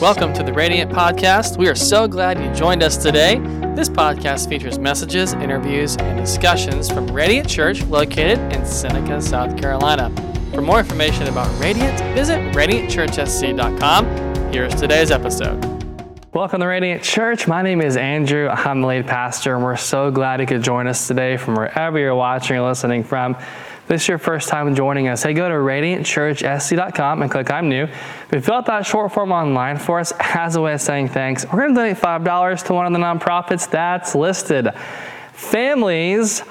Welcome to the Radiant Podcast. We are so glad you joined us today. This podcast features messages, interviews, and discussions from Radiant Church located in Seneca, South Carolina. For more information about Radiant, visit radiantchurchsc.com. Here's today's episode. Welcome to Radiant Church. My name is Andrew. I'm the lead pastor, and we're so glad you could join us today from wherever you're watching or listening from this is your first time joining us, hey, go to radiantchurchsc.com and click I'm new. If you fill out that short form online for us as a way of saying thanks, we're going to donate $5 to one of the nonprofits that's listed. Families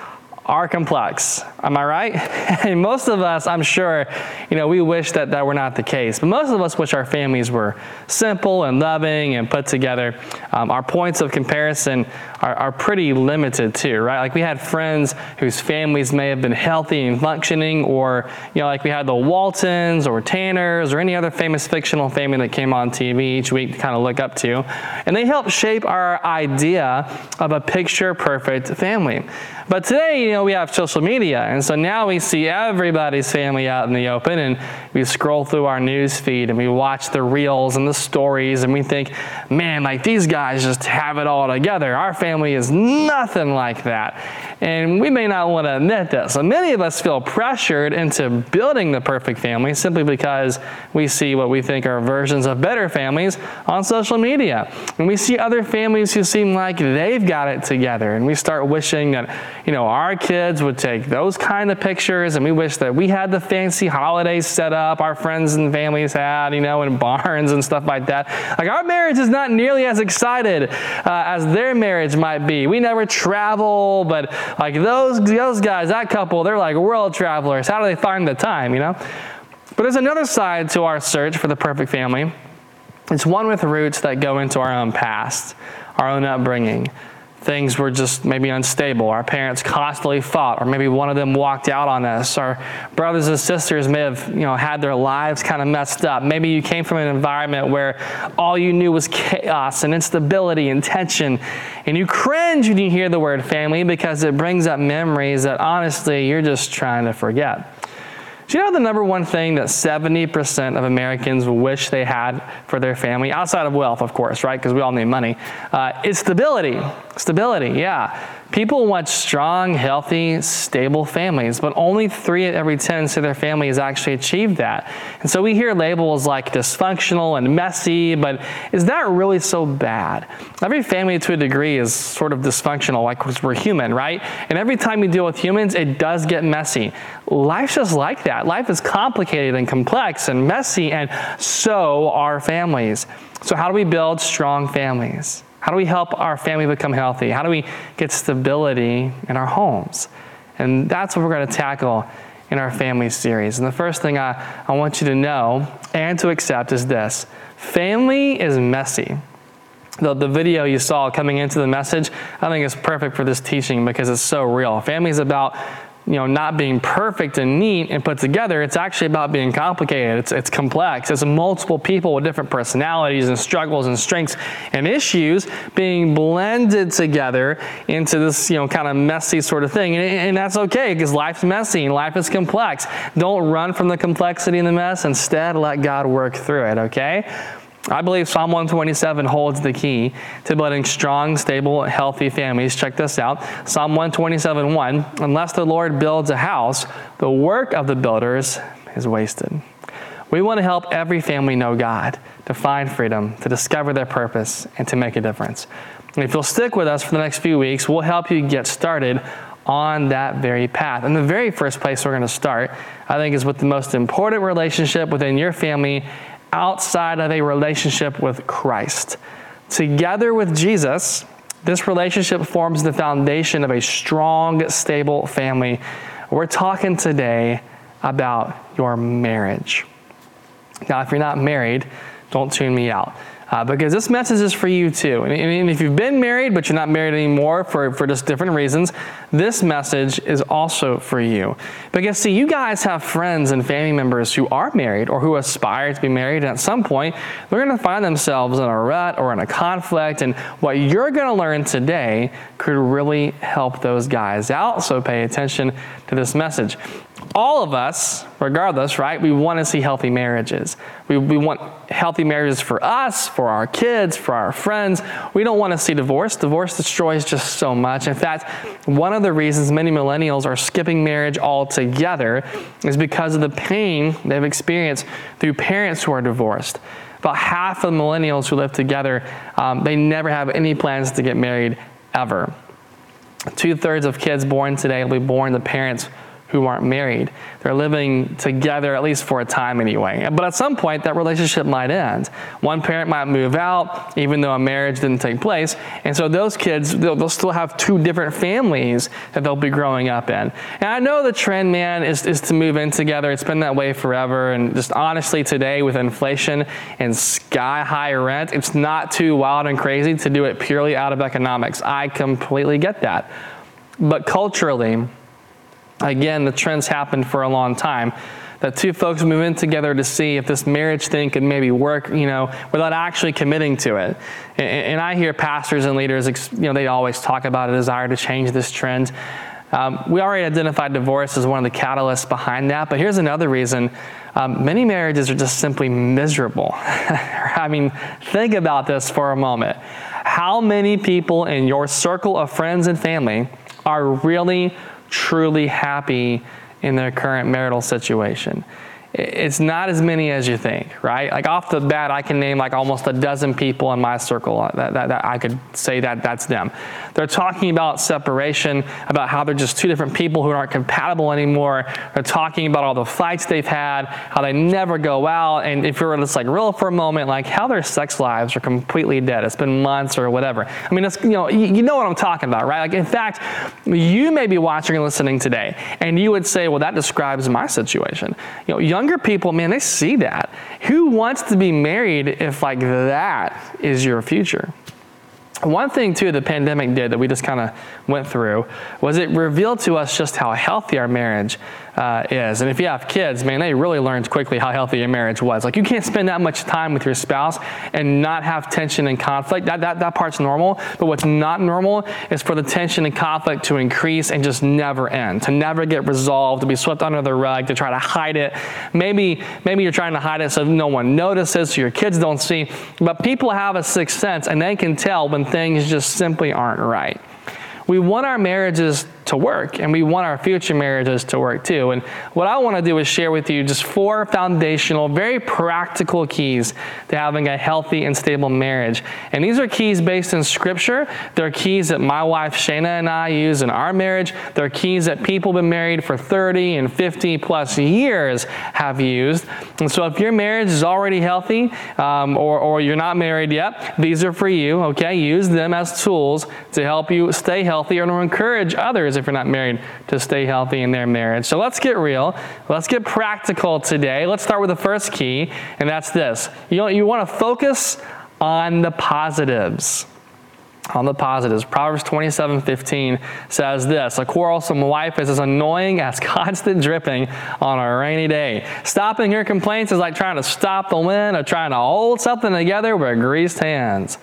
are complex. Am I right? and most of us, I'm sure, you know, we wish that that were not the case. But most of us wish our families were simple and loving and put together. Um, our points of comparison are, are pretty limited too, right? Like we had friends whose families may have been healthy and functioning, or, you know, like we had the Waltons or Tanners or any other famous fictional family that came on TV each week to kind of look up to. And they helped shape our idea of a picture perfect family. But today, you know, we have social media, and so now we see everybody's family out in the open, and we scroll through our news feed and we watch the reels and the stories, and we think, man, like these guys just have it all together. Our family is nothing like that. And we may not want to admit this. So many of us feel pressured into building the perfect family simply because we see what we think are versions of better families on social media. And we see other families who seem like they've got it together, and we start wishing that you know, our kids would take those kind of pictures, and we wish that we had the fancy holidays set up our friends and families had, you know, in barns and stuff like that. Like, our marriage is not nearly as excited uh, as their marriage might be. We never travel, but like those, those guys, that couple, they're like world travelers. How do they find the time, you know? But there's another side to our search for the perfect family. It's one with roots that go into our own past, our own upbringing things were just maybe unstable. Our parents constantly fought, or maybe one of them walked out on us. Our brothers and sisters may have, you know, had their lives kind of messed up. Maybe you came from an environment where all you knew was chaos and instability and tension, and you cringe when you hear the word family because it brings up memories that honestly you're just trying to forget. Do you know the number one thing that 70% of Americans wish they had for their family, outside of wealth, of course, right? Because we all need money, uh, is stability. Stability, yeah. People want strong, healthy, stable families, but only three out of every 10 say their family has actually achieved that. And so we hear labels like dysfunctional and messy, but is that really so bad? Every family to a degree is sort of dysfunctional, like we're human, right? And every time you deal with humans, it does get messy. Life's just like that. Life is complicated and complex and messy, and so are families. So, how do we build strong families? How do we help our family become healthy? How do we get stability in our homes? And that's what we're going to tackle in our family series. And the first thing I, I want you to know and to accept is this family is messy. The, the video you saw coming into the message, I think is perfect for this teaching because it's so real. Family is about you know, not being perfect and neat and put together. It's actually about being complicated. It's, it's complex. It's multiple people with different personalities and struggles and strengths and issues being blended together into this, you know, kind of messy sort of thing. And, and that's okay because life's messy and life is complex. Don't run from the complexity and the mess. Instead, let God work through it, okay? I believe Psalm 127 holds the key to building strong, stable, healthy families. Check this out Psalm 127 1 Unless the Lord builds a house, the work of the builders is wasted. We want to help every family know God, to find freedom, to discover their purpose, and to make a difference. And if you'll stick with us for the next few weeks, we'll help you get started on that very path. And the very first place we're going to start, I think, is with the most important relationship within your family outside of a relationship with Christ. Together with Jesus, this relationship forms the foundation of a strong, stable family. We're talking today about your marriage. Now, if you're not married, don't tune me out uh, because this message is for you too. And, and, if you've been married but you're not married anymore for, for just different reasons, this message is also for you. Because, see, you guys have friends and family members who are married or who aspire to be married, and at some point, they're going to find themselves in a rut or in a conflict. And what you're going to learn today could really help those guys out. So pay attention to this message. All of us, regardless, right, we want to see healthy marriages. We, we want healthy marriages for us, for our kids, for our friends. We don't want to see divorce. Divorce destroys just so much. In fact, one of the reasons many millennials are skipping marriage altogether is because of the pain they've experienced through parents who are divorced. About half of millennials who live together, um, they never have any plans to get married ever. Two thirds of kids born today will be born to parents who aren't married. They're living together, at least for a time anyway. But at some point, that relationship might end. One parent might move out, even though a marriage didn't take place. And so those kids, they'll, they'll still have two different families that they'll be growing up in. And I know the trend, man, is, is to move in together. It's been that way forever. And just honestly, today with inflation and sky high rent, it's not too wild and crazy to do it purely out of economics. I completely get that. But culturally, Again, the trends happened for a long time. That two folks move in together to see if this marriage thing could maybe work, you know, without actually committing to it. And, and I hear pastors and leaders, you know, they always talk about a desire to change this trend. Um, we already identified divorce as one of the catalysts behind that, but here's another reason. Um, many marriages are just simply miserable. I mean, think about this for a moment. How many people in your circle of friends and family are really truly happy in their current marital situation it's not as many as you think, right? Like off the bat, I can name like almost a dozen people in my circle that, that, that, I could say that that's them. They're talking about separation, about how they're just two different people who aren't compatible anymore. They're talking about all the fights they've had, how they never go out, and if you're just like real for a moment, like how their sex lives are completely dead. It's been months or whatever. I mean, it's, you know, you, you know what I'm talking about, right? Like in fact, you may be watching and listening today, and you would say, well, that describes my situation. You know, young younger people, man, they see that. Who wants to be married if like that is your future? One thing, too, the pandemic did that we just kind of went through was it revealed to us just how healthy our marriage uh, is. And if you have kids, man, they really learned quickly how healthy your marriage was. Like, you can't spend that much time with your spouse and not have tension and conflict. That, that, that part's normal. But what's not normal is for the tension and conflict to increase and just never end, to never get resolved, to be swept under the rug, to try to hide it. Maybe, maybe you're trying to hide it so no one notices, so your kids don't see. But people have a sixth sense, and they can tell when things just simply aren't right. We want our marriages to work, and we want our future marriages to work too. And what I want to do is share with you just four foundational, very practical keys to having a healthy and stable marriage. And these are keys based in Scripture. They're keys that my wife Shana and I use in our marriage. They're keys that people have been married for 30 and 50 plus years have used. And so if your marriage is already healthy, um, or, or you're not married yet, these are for you, okay? Use them as tools to help you stay healthy or to encourage others if you're not married to stay healthy in their marriage. So let's get real. Let's get practical today. Let's start with the first key, and that's this. You, you want to focus on the positives on the positives. Proverbs 27 15 says this A quarrelsome wife is as annoying as constant dripping on a rainy day. Stopping your complaints is like trying to stop the wind or trying to hold something together with greased hands.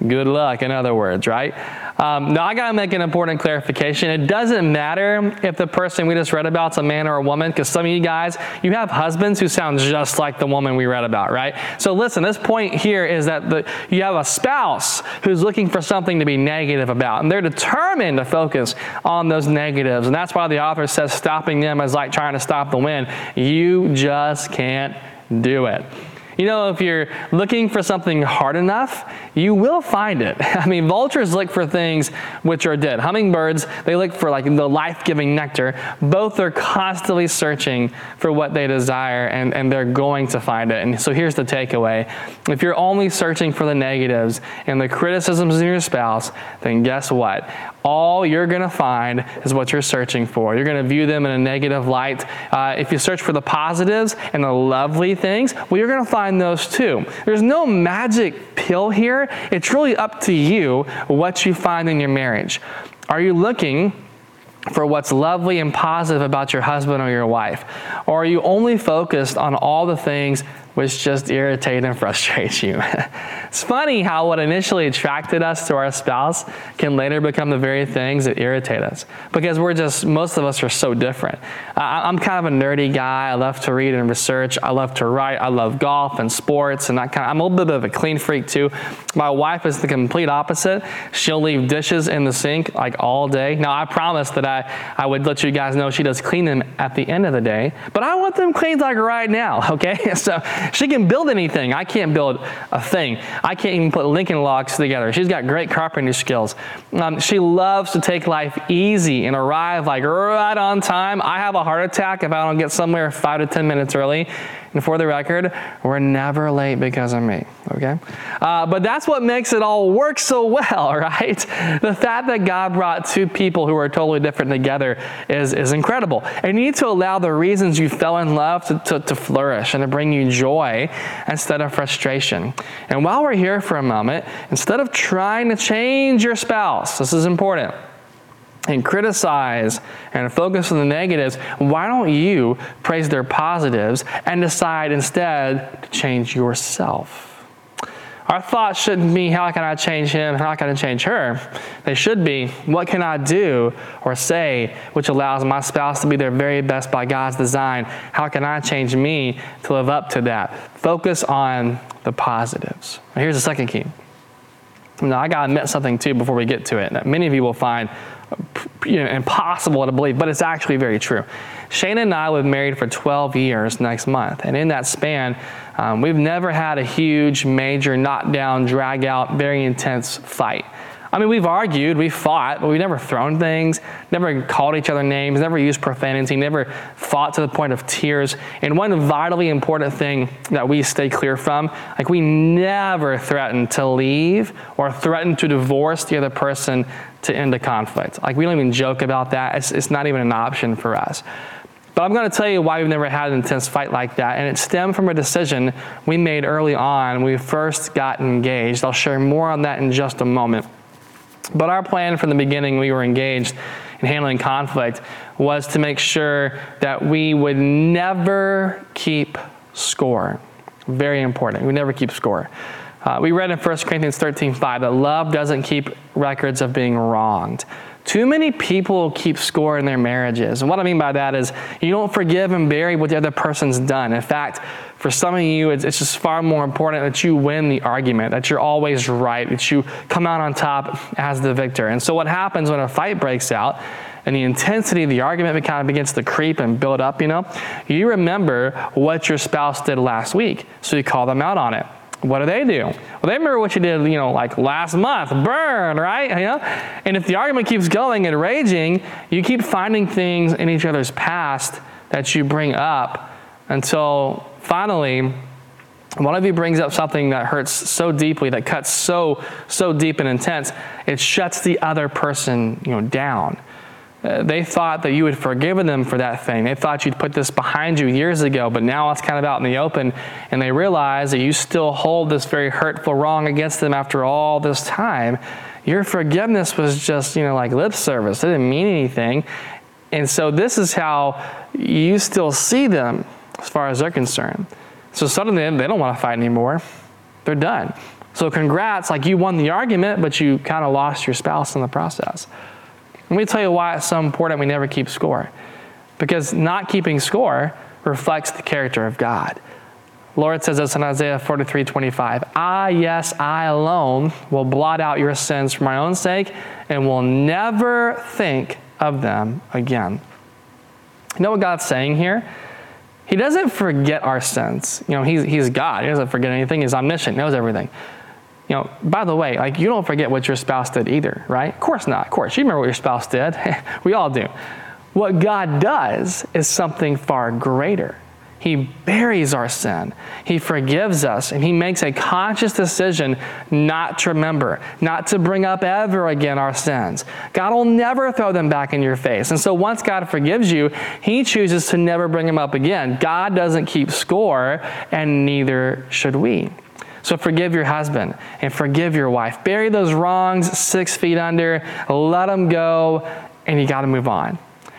Good luck, in other words, right? Um, now, I got to make an important clarification. It doesn't matter if the person we just read about is a man or a woman, because some of you guys, you have husbands who sound just like the woman we read about, right? So, listen, this point here is that the, you have a spouse who's looking for something to be negative about, and they're determined to focus on those negatives. And that's why the author says stopping them is like trying to stop the wind. You just can't do it. You know, if you're looking for something hard enough, you will find it. I mean, vultures look for things which are dead. Hummingbirds, they look for like the life giving nectar. Both are constantly searching for what they desire and, and they're going to find it. And so here's the takeaway if you're only searching for the negatives and the criticisms in your spouse, then guess what? All you're going to find is what you're searching for. You're going to view them in a negative light. Uh, if you search for the positives and the lovely things, well, you're going to find those too. There's no magic pill here. It's really up to you what you find in your marriage. Are you looking for what's lovely and positive about your husband or your wife? Or are you only focused on all the things which just irritate and frustrate you. it's funny how what initially attracted us to our spouse can later become the very things that irritate us because we're just, most of us are so different. I'm kind of a nerdy guy. I love to read and research. I love to write. I love golf and sports and that kind of, I'm a little bit of a clean freak too. My wife is the complete opposite. She'll leave dishes in the sink like all day. Now, I promised that I, I would let you guys know she does clean them at the end of the day, but I want them cleaned like right now, okay? So she can build anything. I can't build a thing. I can't even put Lincoln logs together. She's got great carpentry skills. Um, she loves to take life easy and arrive like right on time. I have a heart attack if I don't get somewhere five to 10 minutes early. And for the record, we're never late because of me, okay? Uh, but that's what makes it all work so well, right? The fact that God brought two people who are totally different together is, is incredible. And you need to allow the reasons you fell in love to, to, to flourish and to bring you joy instead of frustration. And while we're here for a moment, instead of trying to change your spouse, this is important and criticize and focus on the negatives, why don't you praise their positives and decide instead to change yourself? Our thoughts shouldn't be, how can I change him? How can I change her? They should be, what can I do or say which allows my spouse to be their very best by God's design? How can I change me to live up to that? Focus on the positives. Now, here's the second key. Now, I got to admit something too before we get to it that many of you will find you know, impossible to believe, but it's actually very true. Shane and I have married for 12 years next month, and in that span, um, we've never had a huge, major, knockdown, drag out, very intense fight. I mean, we've argued, we've fought, but we've never thrown things, never called each other names, never used profanity, never fought to the point of tears. And one vitally important thing that we stay clear from, like we never threaten to leave or threaten to divorce the other person to end a conflict. Like we don't even joke about that. It's, it's not even an option for us. But I'm going to tell you why we've never had an intense fight like that. And it stemmed from a decision we made early on when we first got engaged. I'll share more on that in just a moment. But our plan from the beginning, we were engaged in handling conflict, was to make sure that we would never keep score. Very important. We never keep score. Uh, we read in 1 Corinthians 13 5 that love doesn't keep records of being wronged. Too many people keep score in their marriages. And what I mean by that is you don't forgive and bury what the other person's done. In fact, for some of you, it's, it's, just far more important that you win the argument, that you're always right, that you come out on top as the victor. And so, what happens when a fight breaks out and the intensity of the argument kind of begins to creep and build up, you know, you remember what your spouse did last week. So, you call them out on it. What do they do? Well, they remember what you did, you know, like last month, burn, right? You know? And if the argument keeps going and raging, you keep finding things in each other's past that you bring up until finally one of you brings up something that hurts so deeply, that cuts so, so deep and intense, it shuts the other person, you know, down. Uh, they thought that you had forgiven them for that thing. They thought you'd put this behind you years ago, but now it's kind of out in the open, and they realize that you still hold this very hurtful wrong against them after all this time. Your forgiveness was just, you know, like lip service. It didn't mean anything. And so this is how you still see them as far as they're concerned. So suddenly they don't want to fight anymore. They're done. So congrats, like you won the argument, but you kind of lost your spouse in the process. Let me tell you why it's so important we never keep score. Because not keeping score reflects the character of God. Lord says this in Isaiah 43 25. I, yes, I alone will blot out your sins for my own sake and will never think of them again. You know what God's saying here? He doesn't forget our sins. You know, he's, he's God. He doesn't forget anything. He's omniscient, knows everything. You know, by the way, like you don't forget what your spouse did either, right? Of course not. Of course, you remember what your spouse did. we all do. What God does is something far greater. He buries our sin. He forgives us, and He makes a conscious decision not to remember, not to bring up ever again our sins. God will never throw them back in your face. And so once God forgives you, He chooses to never bring them up again. God doesn't keep score, and neither should we. So forgive your husband and forgive your wife. Bury those wrongs six feet under, let them go, and you got to move on.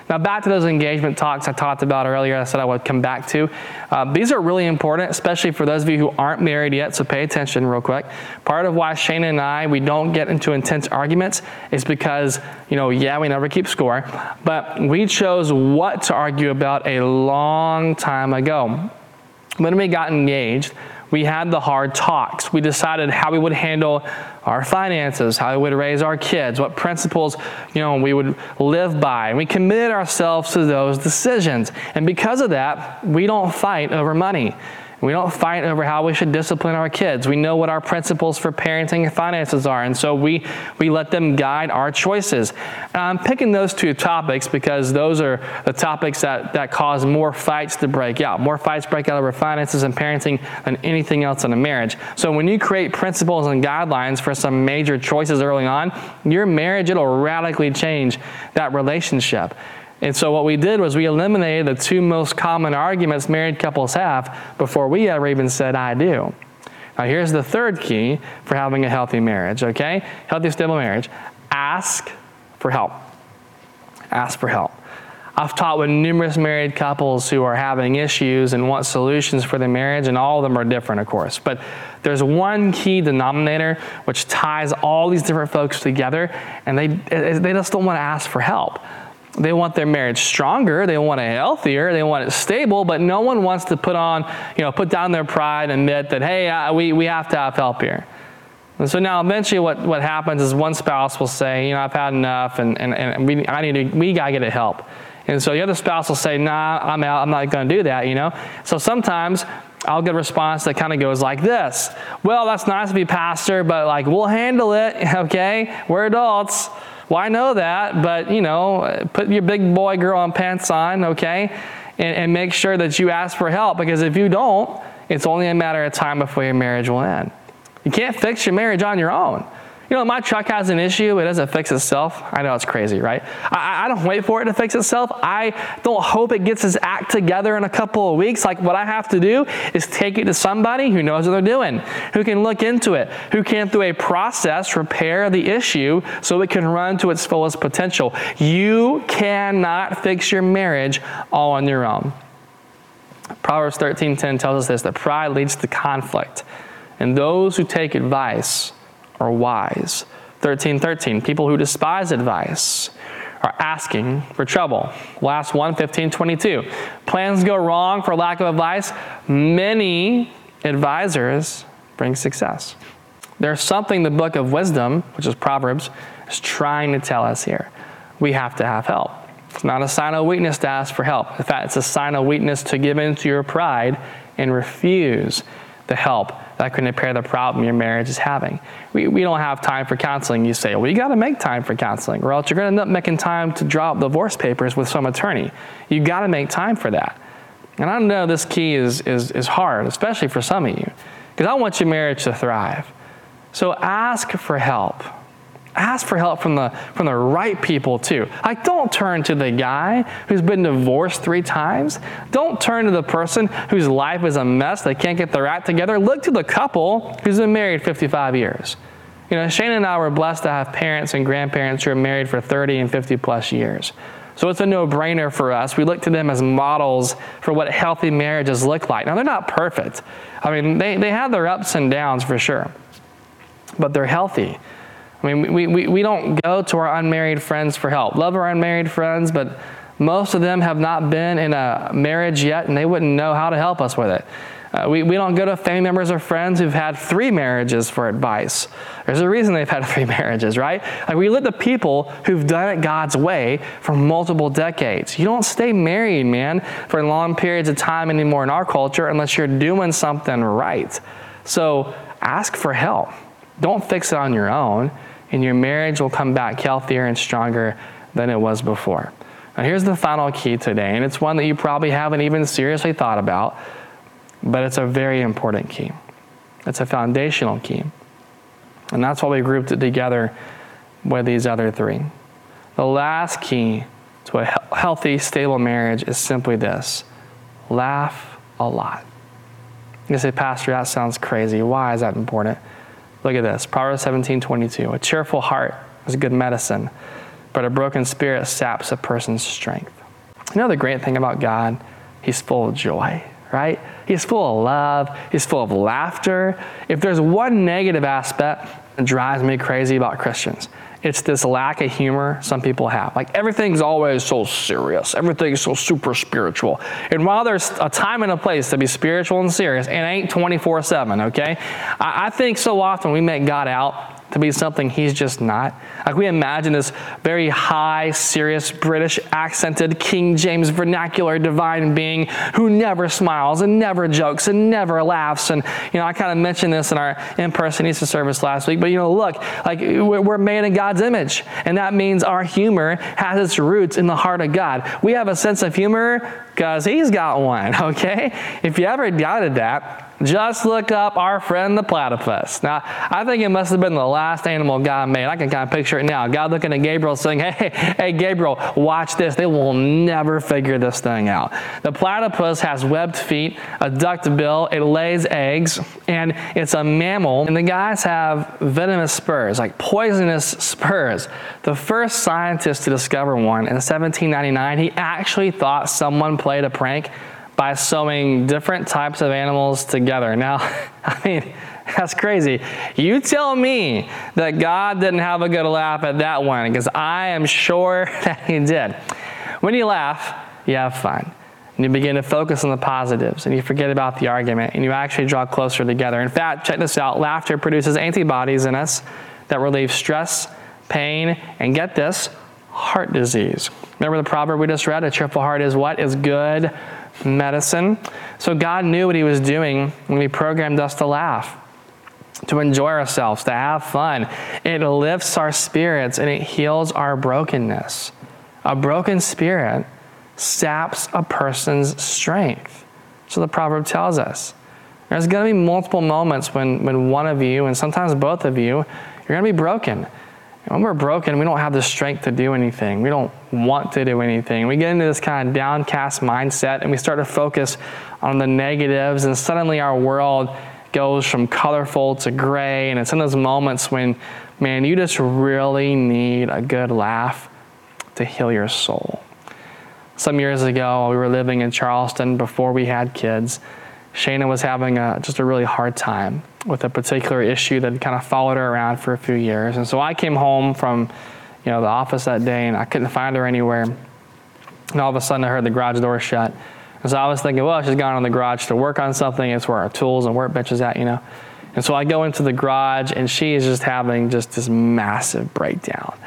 Now, back to those engagement talks I talked about earlier, I said I would come back to. Uh, these are really important, especially for those of you who aren't married yet, so pay attention real quick. Part of why Shane and I, we don't get into intense arguments is because, you know, yeah, we never keep score, but we chose what to argue about a long time ago. When we got engaged, we had the hard talks. We decided how we would handle our finances, how we would raise our kids, what principles, you know, we would live by. And we committed ourselves to those decisions. And because of that, we don't fight over money. We don't fight over how we should discipline our kids. We know what our principles for parenting and finances are, and so we, we let them guide our choices. And I'm picking those two topics because those are the topics that, that cause more fights to break out. More fights break out over finances and parenting than anything else in a marriage. So when you create principles and guidelines for some major choices early on, your marriage, it'll radically change that relationship. And so what we did was we eliminated the two most common arguments married couples have before we ever even said I do. Now here's the third key for having a healthy marriage, okay? Healthy, stable marriage. Ask for help. Ask for help. I've taught with numerous married couples who are having issues and want solutions for their marriage, and all of them are different, of course. But there's one key denominator which ties all these different folks together, and they, they just don't want to ask for help. They want their marriage stronger, they want it healthier, they want it stable, but no one wants to put on, you know, put down their pride and admit that, hey, uh, we, we have to have help here. And so now eventually what, what happens is one spouse will say, you know, I've had enough and, and, and we, I need to, we got to get it help. And so the other spouse will say, nah, I'm out, I'm not going to do that, you know. So sometimes I'll get a response that kind of goes like this. Well, that's nice to be pastor, but like, we'll handle it, okay? We're adults. Well, I know that, but you know, put your big boy girl on pants on, okay? And, and make sure that you ask for help because if you don't, it's only a matter of time before your marriage will end. You can't fix your marriage on your own. You know, my truck has an issue, it doesn't fix itself. I know it's crazy, right? I, I, don't wait for it to fix itself. I don't hope it gets its act together in a couple of weeks. Like, what I have to do is take it to somebody who knows what they're doing, who can look into it, who can, through a process, repair the issue so it can run to its fullest potential. You cannot fix your marriage all on your own. Proverbs 13:10 tells us this that pride leads to conflict, and those who take advice are wise. 13:13 People who despise advice are asking for trouble. Last one, 1522. Plans go wrong for lack of advice. Many advisors bring success. There's something the book of wisdom, which is Proverbs, is trying to tell us here. We have to have help. It's not a sign of weakness to ask for help. In fact, it's a sign of weakness to give in to your pride and refuse the help that can repair the problem your marriage is having. We, we don't have time for counseling. You say, well, you got to make time for counseling, or else you're going to end up making time to drop divorce papers with some attorney. You got to make time for that. And I know this key is, is, is hard, especially for some of you, because I want your marriage to thrive. So ask for help ask for help from the from the right people too. Like don't turn to the guy who's been divorced 3 times. Don't turn to the person whose life is a mess, they can't get their act together. Look to the couple who's been married 55 years. You know, Shane and I were blessed to have parents and grandparents who are married for 30 and 50 plus years. So it's a no brainer for us. We look to them as models for what healthy marriages look like. Now, they're not perfect. I mean, they, they have their ups and downs for sure, but they're healthy. I mean, we, we, we don't go to our unmarried friends for help. Love our unmarried friends, but most of them have not been in a marriage yet, and they wouldn't know how to help us with it. Uh, we, we don't go to family members or friends who've had three marriages for advice. There's a reason they've had three marriages, right? Like we look at people who've done it God's way for multiple decades. You don't stay married, man, for long periods of time anymore in our culture unless you're doing something right. So ask for help. Don't fix it on your own and your marriage will come back healthier and stronger than it was before. Now, here's the final key today, and it's one that you probably haven't even seriously thought about, but it's a very important key. It's a foundational key. And that's why we grouped it together with these other three. The last key to a healthy, stable marriage is simply this laugh a lot. You say, Pastor, that sounds crazy. Why is that important? Look at this Proverbs 17 22. A cheerful heart is good medicine, but a broken spirit saps a person's strength. The great thing about God? He's full of joy, right? He's full of love. He's full of laughter. If there's one negative aspect that drives me crazy about Christians, it's this lack of humor some people have. Like everything's always so serious, everything's so super spiritual. And while there's a time and a place to be spiritual and serious, it ain't 24 7, okay? I, I think so often we make God out to be something he's just not. Like we imagine this very high, serious, British accented King James vernacular divine being who never smiles and never jokes and never laughs. And, you know, I kind of mentioned this in our in person Easter service last week, but, you know, look, like we're made in God's image. And that means our humor has its roots in the heart of God. We have a sense of humor because he's got one, okay? If you ever doubted that, just look up our friend the platypus. Now, I think it must have been the last animal God made. I can kind of picture it now. God looking at Gabriel saying, Hey, hey, Gabriel, watch this. They will never figure this thing out. The platypus has webbed feet, a ducked bill, it lays eggs, and it's a mammal. And the guys have venomous spurs, like poisonous spurs. The first scientist to discover one in 1799, he actually thought someone played a prank by sewing different types of animals together. Now, I mean, that's crazy. You tell me that God didn't have a good laugh at that one, because I am sure that He did. When you laugh, you have fun. And you begin to focus on the positives, and you forget about the argument, and you actually draw closer together. In fact, check this out laughter produces antibodies in us that relieve stress, pain, and get this, heart disease. Remember the proverb we just read? A cheerful heart is what? Is good medicine. So God knew what He was doing when He programmed us to laugh, to enjoy ourselves, to have fun. It lifts our spirits and it heals our brokenness. A broken spirit saps a person's strength. So the proverb tells us. There's going to be multiple moments when, when one of you, and sometimes both of you, you're going to be broken. When we're broken, we don't have the strength to do anything. We don't want to do anything. We get into this kind of downcast mindset and we start to focus on the negatives, and suddenly our world goes from colorful to gray. And it's in those moments when, man, you just really need a good laugh to heal your soul. Some years ago, we were living in Charleston before we had kids. Shayna was having a, just a really hard time with a particular issue that kind of followed her around for a few years. And so I came home from, you know, the office that day and I couldn't find her anywhere. And all of a sudden I heard the garage door shut. And so I was thinking, well, she's gone in the garage to work on something. It's where our tools and workbench is at, you know. And so I go into the garage and she is just having just this massive breakdown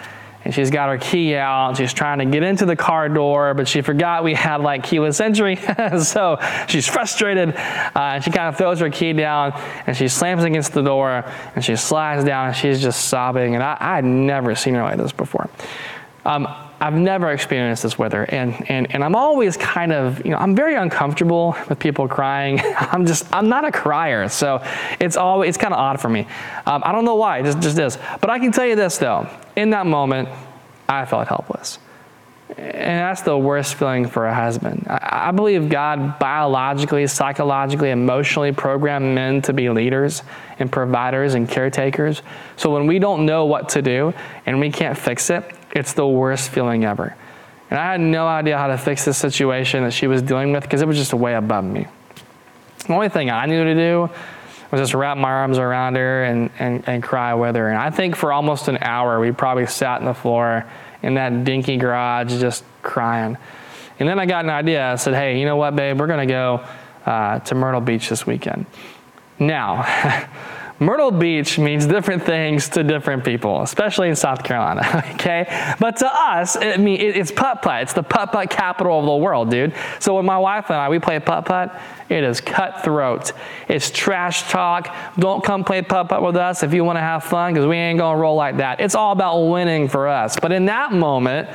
and she's got her key out. She's trying to get into the car door, but she forgot we had like keyless entry. so she's frustrated. Uh, and she kind of throws her key down and she slams against the door and she slides down and she's just sobbing. And I, I had never seen her like this before. Um, I've never experienced this with her, and, and, and I'm always kind of, you know, I'm very uncomfortable with people crying. I'm just, I'm not a crier, so it's always, it's kind of odd for me. Um, I don't know why, just, just is. But I can tell you this, though. In that moment, I felt helpless. And that's the worst feeling for a husband. I, I believe God biologically, psychologically, emotionally programmed men to be leaders and providers and caretakers. So when we don't know what to do and we can't fix it, it's the worst feeling ever. And I had no idea how to fix this situation that she was dealing with because it was just way above me. The only thing I knew to do was just wrap my arms around her and, and, and cry with her. And I think for almost an hour, we probably sat on the floor in that dinky garage just crying. And then I got an idea. I said, hey, you know what, babe? We're going to go uh, to Myrtle Beach this weekend. Now, Myrtle Beach means different things to different people, especially in South Carolina, okay? But to us, it mean, it's putt putt. It's the putt putt capital of the world, dude. So when my wife and I, we play putt putt, it is cutthroat. It's trash talk. Don't come play putt putt with us if you want to have fun because we ain't going to roll like that. It's all about winning for us. But in that moment,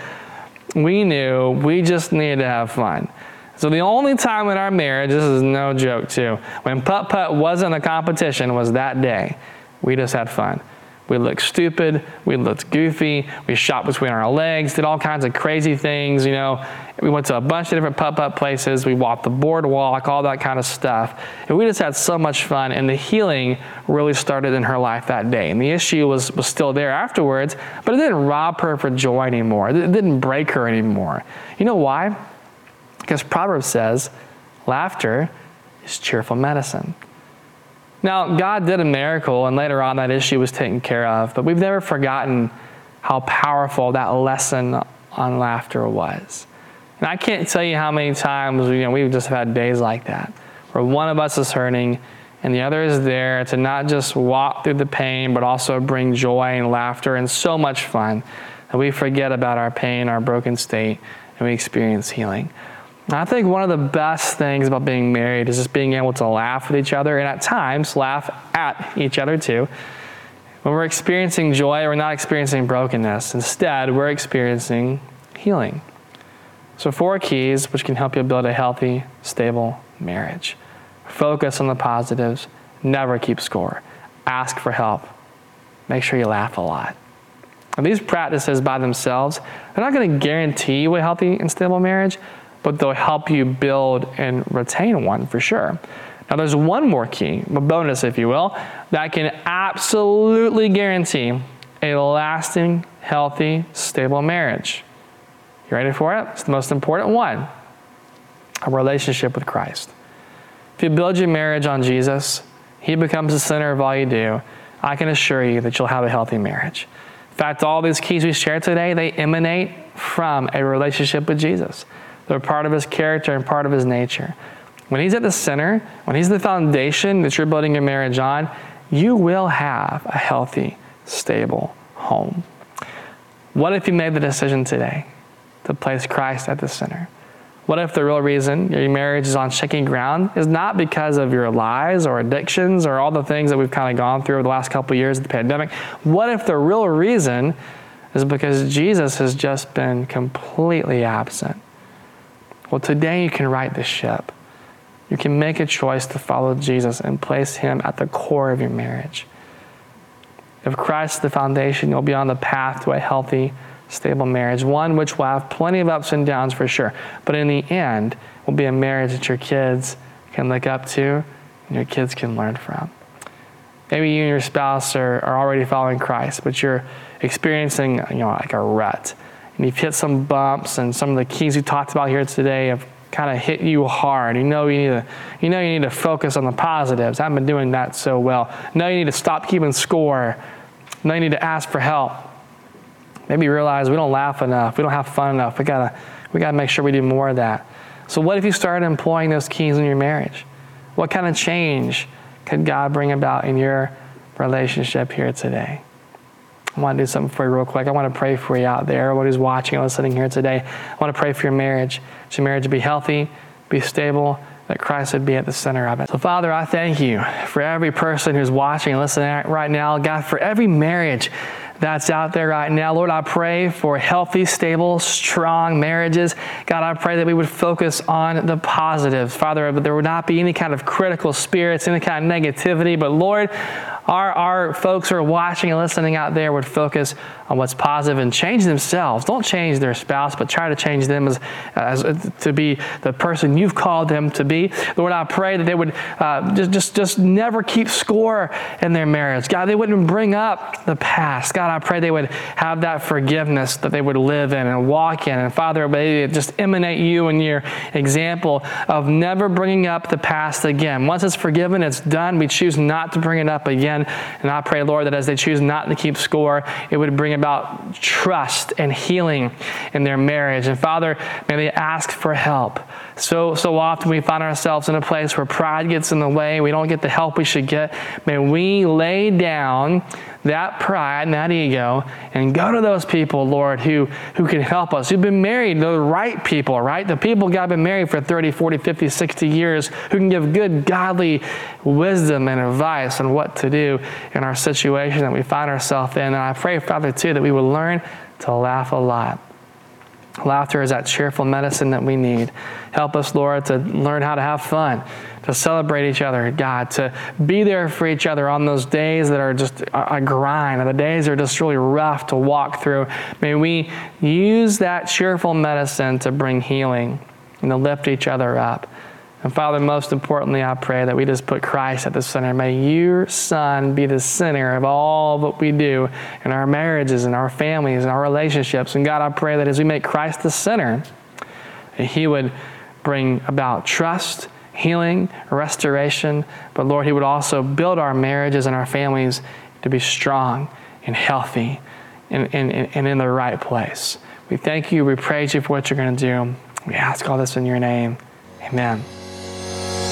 we knew we just needed to have fun. So the only time in our marriage, this is no joke too, when putt putt wasn't a competition was that day. We just had fun. We looked stupid. We looked goofy. We shot between our legs, did all kinds of crazy things. You know, we went to a bunch of different putt putt places. We walked the boardwalk, all that kind of stuff. And we just had so much fun. And the healing really started in her life that day. And the issue was, was still there afterwards, but it didn't rob her for joy anymore. It didn't break her anymore. You know why? Because Proverbs says, laughter is cheerful medicine. Now, God did a miracle, and later on that issue was taken care of, but we've never forgotten how powerful that lesson on laughter was. And I can't tell you how many times you know, we've just had days like that, where one of us is hurting and the other is there to not just walk through the pain, but also bring joy and laughter and so much fun that we forget about our pain, our broken state, and we experience healing. I think one of the best things about being married is just being able to laugh with each other and at times laugh at each other too. When we're experiencing joy, we're not experiencing brokenness. Instead, we're experiencing healing. So, four keys which can help you build a healthy, stable marriage focus on the positives, never keep score, ask for help, make sure you laugh a lot. And these practices by themselves, they're not going to guarantee you a healthy and stable marriage, but they'll help you build and retain one for sure. Now, there's one more key, a bonus, if you will, that can absolutely guarantee a lasting, healthy, stable marriage. You ready for it? It's the most important one a relationship with Christ. If you build your marriage on Jesus, He becomes the center of all you do. I can assure you that you'll have a healthy marriage. In fact, all these keys we shared today, they emanate from a relationship with Jesus. They're part of his character and part of his nature. When he's at the center, when he's the foundation that you're building your marriage on, you will have a healthy, stable home. What if you made the decision today to place Christ at the center? What if the real reason your marriage is on shaky ground is not because of your lies or addictions or all the things that we've kind of gone through over the last couple of years of the pandemic? What if the real reason is because Jesus has just been completely absent? Well, today you can right the ship. You can make a choice to follow Jesus and place Him at the core of your marriage. If Christ is the foundation, you'll be on the path to a healthy, stable marriage, one which will have plenty of ups and downs for sure. But in the end, will be a marriage that your kids can look up to and your kids can learn from. Maybe you and your spouse are, are already following Christ, but you're experiencing you know, like a rut and you've hit some bumps and some of the keys we talked about here today have kind of hit you hard. You know you need to, you know you need to focus on the positives. I haven't been doing that so well. Now you need to stop keeping score. Now you need to ask for help. Maybe you realize we don't laugh enough. We don't have fun enough. We gotta, we gotta make sure we do more of that. So what if you started employing those keys in your marriage? What kind of change could God bring about in your relationship here today? I want to do something for you real quick. I want to pray for you out there, everybody who's watching or listening here today. I want to pray for your marriage. That your marriage to be healthy, be stable, that Christ would be at the center of it. So, Father, I thank you for every person who's watching and listening right now. God, for every marriage that's out there right now. Lord, I pray for healthy, stable, strong marriages. God, I pray that we would focus on the positives. Father, there would not be any kind of critical spirits, any kind of negativity, but Lord, our, our folks who are watching and listening out there would focus on what's positive and change themselves. Don't change their spouse, but try to change them as, as to be the person you've called them to be. Lord, I pray that they would uh, just, just, just never keep score in their marriage. God, they wouldn't bring up the past. God, I pray they would have that forgiveness that they would live in and walk in. And Father, may it just emanate you and your example of never bringing up the past again. Once it's forgiven, it's done. We choose not to bring it up again. And I pray, Lord, that as they choose not to keep score, it would bring about trust and healing in their marriage. And Father, may they ask for help. So, so often we find ourselves in a place where pride gets in the way. We don't get the help we should get. May we lay down that pride and that ego and go to those people, Lord, who, who can help us, who've been married, the right people, right? The people God been married for 30, 40, 50, 60 years who can give good, godly wisdom and advice on what to do in our situation that we find ourselves in. And I pray, Father, too, that we will learn to laugh a lot. Laughter is that cheerful medicine that we need. Help us, Lord, to learn how to have fun, to celebrate each other, God, to be there for each other on those days that are just a grind, or the days that are just really rough to walk through. May we use that cheerful medicine to bring healing and to lift each other up. And Father, most importantly, I pray that we just put Christ at the center. May your Son be the center of all that we do in our marriages and our families and our relationships. And God, I pray that as we make Christ the center, He would bring about trust, healing, restoration. But Lord, He would also build our marriages and our families to be strong and healthy and, and, and in the right place. We thank you. We praise you for what you're going to do. We ask all this in your name. Amen.